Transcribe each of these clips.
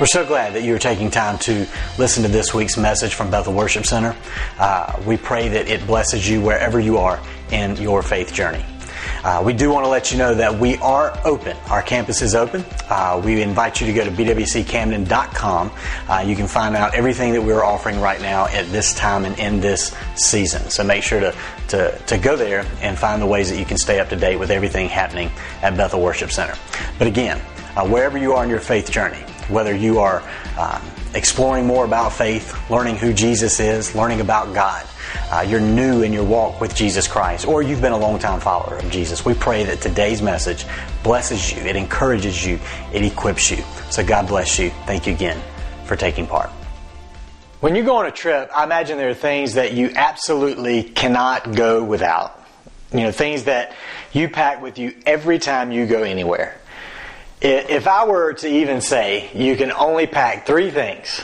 We're so glad that you're taking time to listen to this week's message from Bethel Worship Center. Uh, we pray that it blesses you wherever you are in your faith journey. Uh, we do want to let you know that we are open. Our campus is open. Uh, we invite you to go to bwccamden.com. Uh, you can find out everything that we're offering right now at this time and in this season. So make sure to, to, to go there and find the ways that you can stay up to date with everything happening at Bethel Worship Center. But again, uh, wherever you are in your faith journey, whether you are um, exploring more about faith, learning who Jesus is, learning about God, uh, you're new in your walk with Jesus Christ, or you've been a long time follower of Jesus, we pray that today's message blesses you, it encourages you, it equips you. So God bless you. Thank you again for taking part. When you go on a trip, I imagine there are things that you absolutely cannot go without. You know, things that you pack with you every time you go anywhere. If I were to even say you can only pack three things,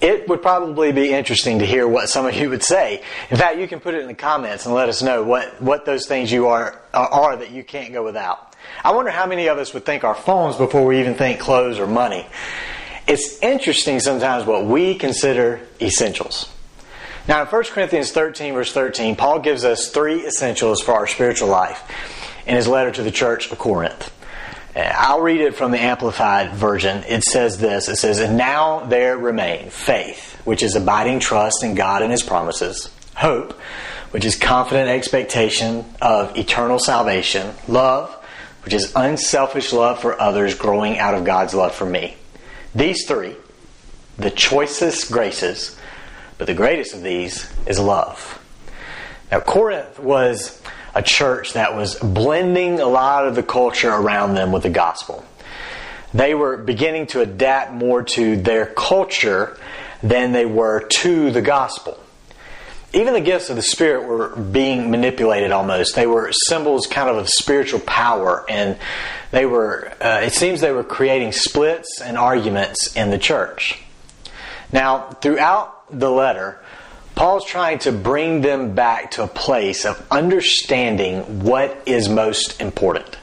it would probably be interesting to hear what some of you would say. In fact, you can put it in the comments and let us know what, what those things you are, are that you can't go without. I wonder how many of us would think our phones before we even think clothes or money. It's interesting sometimes what we consider essentials. Now, in 1 Corinthians 13, verse 13, Paul gives us three essentials for our spiritual life in his letter to the church of Corinth. Uh, I'll read it from the Amplified Version. It says this It says, And now there remain faith, which is abiding trust in God and His promises, hope, which is confident expectation of eternal salvation, love, which is unselfish love for others growing out of God's love for me. These three, the choicest graces, but the greatest of these is love. Now, Corinth was a church that was blending a lot of the culture around them with the gospel. They were beginning to adapt more to their culture than they were to the gospel. Even the gifts of the Spirit were being manipulated almost. They were symbols kind of of spiritual power, and they were, uh, it seems they were creating splits and arguments in the church. Now, throughout the letter, Paul's trying to bring them back to a place of understanding what is most important.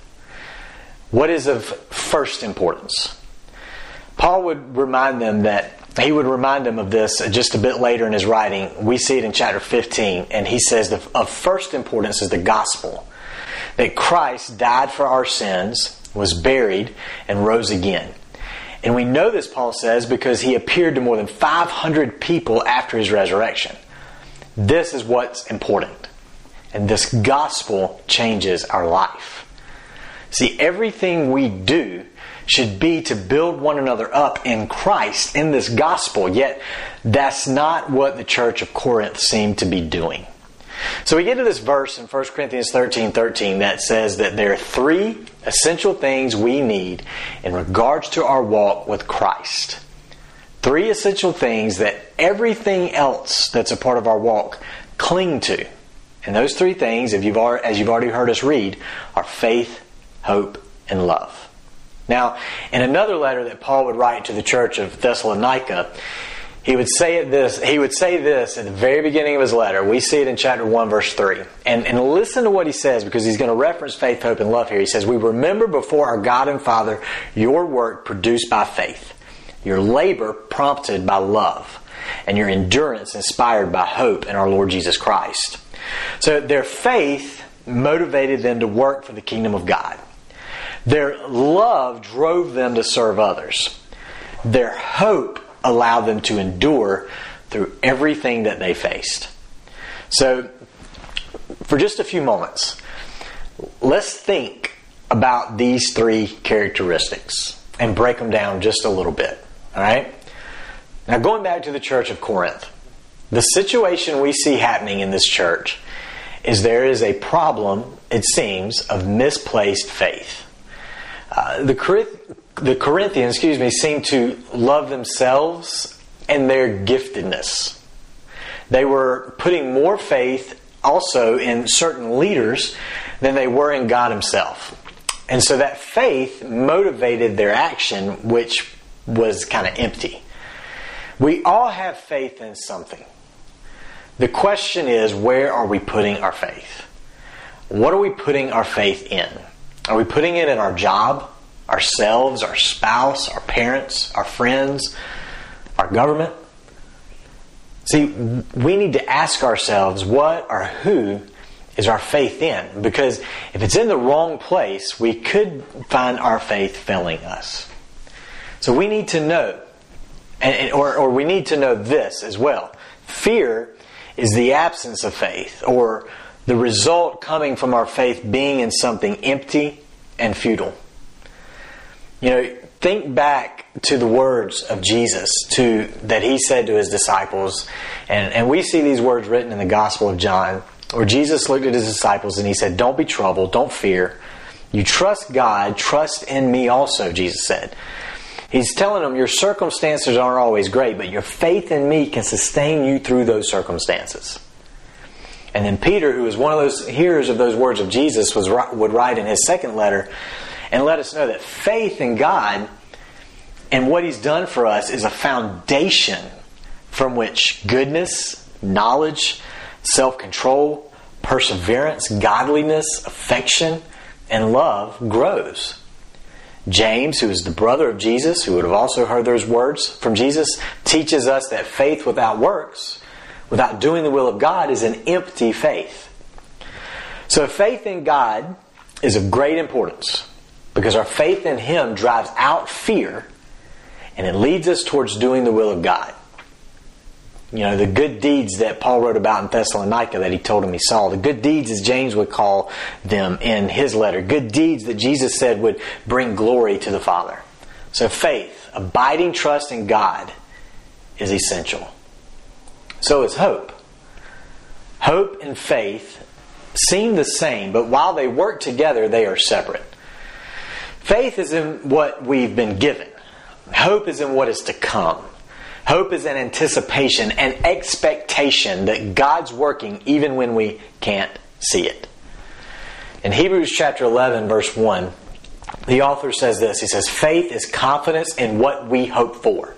What is of first importance? Paul would remind them that he would remind them of this just a bit later in his writing. We see it in chapter 15, and he says that of first importance is the gospel that Christ died for our sins, was buried, and rose again. And we know this, Paul says, because he appeared to more than 500 people after his resurrection. This is what's important. And this gospel changes our life. See, everything we do should be to build one another up in Christ, in this gospel, yet that's not what the church of Corinth seemed to be doing. So we get to this verse in 1 Corinthians 13 13 that says that there are three essential things we need in regards to our walk with Christ. Three essential things that everything else that's a part of our walk cling to. And those three things, if you've already, as you've already heard us read, are faith, hope, and love. Now, in another letter that Paul would write to the church of Thessalonica, he would say this he would say this at the very beginning of his letter we see it in chapter 1 verse 3 and, and listen to what he says because he's going to reference faith hope and love here he says we remember before our god and father your work produced by faith your labor prompted by love, and your endurance inspired by hope in our Lord Jesus Christ. So their faith motivated them to work for the kingdom of God. Their love drove them to serve others. Their hope allowed them to endure through everything that they faced. So, for just a few moments, let's think about these three characteristics and break them down just a little bit. Right? Now, going back to the church of Corinth, the situation we see happening in this church is there is a problem, it seems, of misplaced faith. Uh, the, the Corinthians, excuse me, seem to love themselves and their giftedness. They were putting more faith also in certain leaders than they were in God Himself. And so that faith motivated their action, which was kind of empty. We all have faith in something. The question is, where are we putting our faith? What are we putting our faith in? Are we putting it in our job, ourselves, our spouse, our parents, our friends, our government? See, we need to ask ourselves what or who is our faith in? Because if it's in the wrong place, we could find our faith failing us. So we need to know, and, or, or we need to know this as well. Fear is the absence of faith, or the result coming from our faith being in something empty and futile. You know, think back to the words of Jesus to that he said to his disciples, and, and we see these words written in the Gospel of John, where Jesus looked at his disciples and he said, Don't be troubled, don't fear. You trust God, trust in me also, Jesus said. He's telling them your circumstances aren't always great, but your faith in me can sustain you through those circumstances. And then Peter, who was one of those hearers of those words of Jesus, was would write in his second letter and let us know that faith in God and what He's done for us is a foundation from which goodness, knowledge, self control, perseverance, godliness, affection, and love grows. James, who is the brother of Jesus, who would have also heard those words from Jesus, teaches us that faith without works, without doing the will of God, is an empty faith. So faith in God is of great importance because our faith in Him drives out fear and it leads us towards doing the will of God. You know, the good deeds that Paul wrote about in Thessalonica that he told him he saw. The good deeds, as James would call them in his letter. Good deeds that Jesus said would bring glory to the Father. So faith, abiding trust in God, is essential. So is hope. Hope and faith seem the same, but while they work together, they are separate. Faith is in what we've been given. Hope is in what is to come. Hope is an anticipation, an expectation that God's working even when we can't see it. In Hebrews chapter 11, verse 1, the author says this He says, Faith is confidence in what we hope for.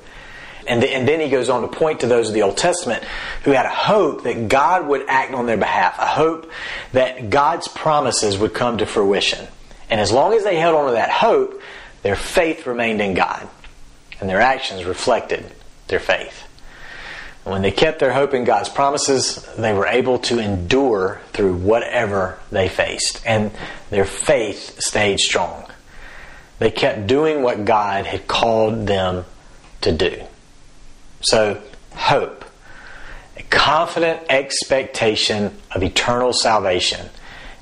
And, and then he goes on to point to those of the Old Testament who had a hope that God would act on their behalf, a hope that God's promises would come to fruition. And as long as they held on to that hope, their faith remained in God, and their actions reflected their faith. when they kept their hope in God's promises, they were able to endure through whatever they faced, and their faith stayed strong. They kept doing what God had called them to do. So, hope, a confident expectation of eternal salvation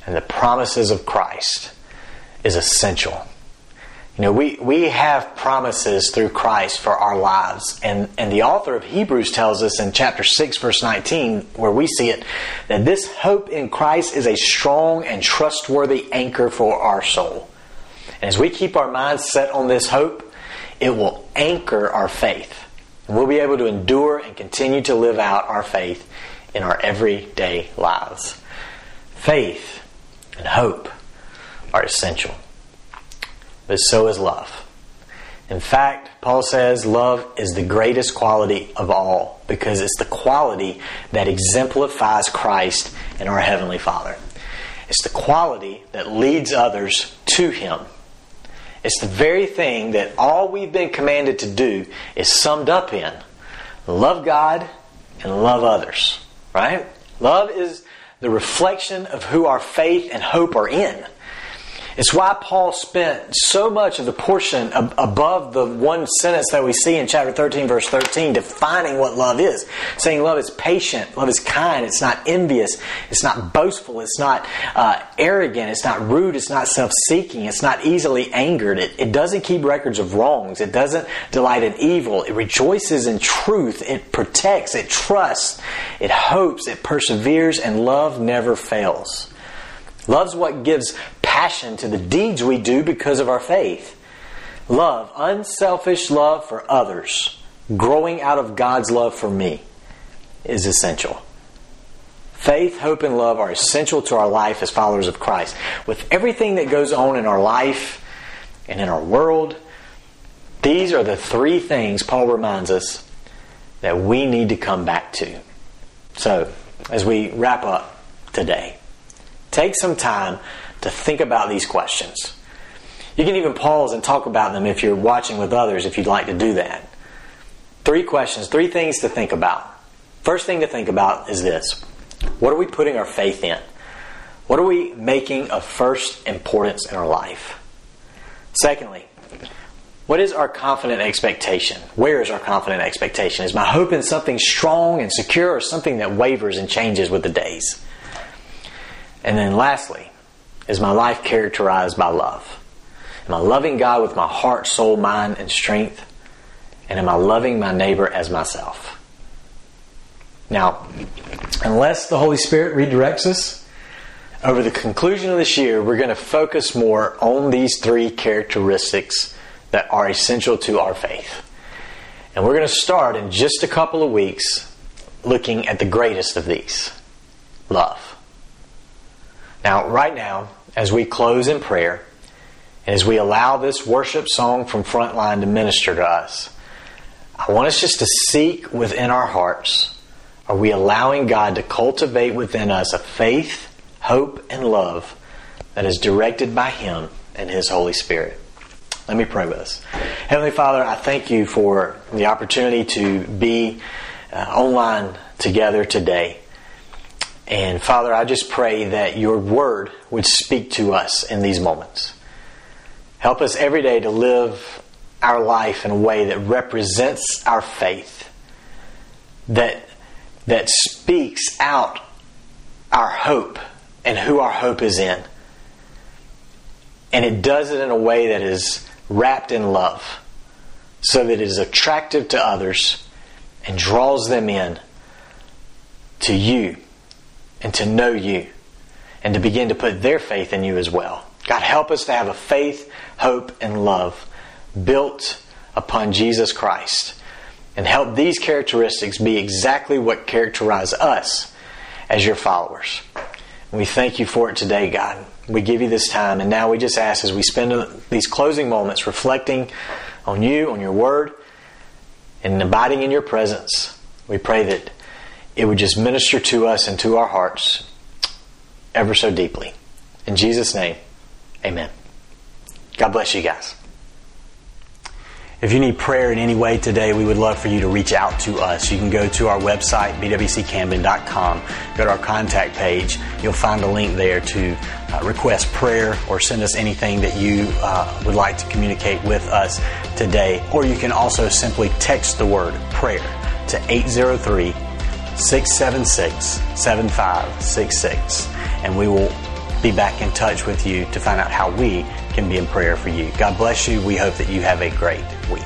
and the promises of Christ is essential. You know, we, we have promises through Christ for our lives. And, and the author of Hebrews tells us in chapter 6, verse 19, where we see it, that this hope in Christ is a strong and trustworthy anchor for our soul. And as we keep our minds set on this hope, it will anchor our faith. And we'll be able to endure and continue to live out our faith in our everyday lives. Faith and hope are essential but so is love. In fact, Paul says love is the greatest quality of all because it's the quality that exemplifies Christ and our Heavenly Father. It's the quality that leads others to Him. It's the very thing that all we've been commanded to do is summed up in love God and love others. Right? Love is the reflection of who our faith and hope are in. It's why Paul spent so much of the portion above the one sentence that we see in chapter 13, verse 13, defining what love is. Saying love is patient, love is kind, it's not envious, it's not boastful, it's not uh, arrogant, it's not rude, it's not self seeking, it's not easily angered, it, it doesn't keep records of wrongs, it doesn't delight in evil, it rejoices in truth, it protects, it trusts, it hopes, it perseveres, and love never fails. Love's what gives passion to the deeds we do because of our faith. Love, unselfish love for others, growing out of God's love for me, is essential. Faith, hope, and love are essential to our life as followers of Christ. With everything that goes on in our life and in our world, these are the three things Paul reminds us that we need to come back to. So, as we wrap up today, take some time to think about these questions. You can even pause and talk about them if you're watching with others if you'd like to do that. Three questions, three things to think about. First thing to think about is this What are we putting our faith in? What are we making of first importance in our life? Secondly, what is our confident expectation? Where is our confident expectation? Is my hope in something strong and secure or something that wavers and changes with the days? And then lastly, is my life characterized by love? Am I loving God with my heart, soul, mind, and strength? And am I loving my neighbor as myself? Now, unless the Holy Spirit redirects us, over the conclusion of this year, we're going to focus more on these three characteristics that are essential to our faith. And we're going to start in just a couple of weeks looking at the greatest of these love. Now, right now, as we close in prayer, and as we allow this worship song from Frontline to minister to us, I want us just to seek within our hearts are we allowing God to cultivate within us a faith, hope, and love that is directed by Him and His Holy Spirit? Let me pray with us. Heavenly Father, I thank you for the opportunity to be uh, online together today. And Father, I just pray that your word would speak to us in these moments. Help us every day to live our life in a way that represents our faith, that, that speaks out our hope and who our hope is in. And it does it in a way that is wrapped in love, so that it is attractive to others and draws them in to you and to know you and to begin to put their faith in you as well. God, help us to have a faith, hope, and love built upon Jesus Christ. And help these characteristics be exactly what characterize us as your followers. we thank you for it today, God. We give you this time, and now we just ask as we spend these closing moments reflecting on you, on your word, and abiding in your presence, we pray that it would just minister to us and to our hearts ever so deeply. In Jesus' name, amen. God bless you guys. If you need prayer in any way today, we would love for you to reach out to us. You can go to our website, bwccamden.com, go to our contact page. You'll find a link there to uh, request prayer or send us anything that you uh, would like to communicate with us today. Or you can also simply text the word prayer to 803 676 7566. And we will be back in touch with you to find out how we can be in prayer for you. God bless you. We hope that you have a great week.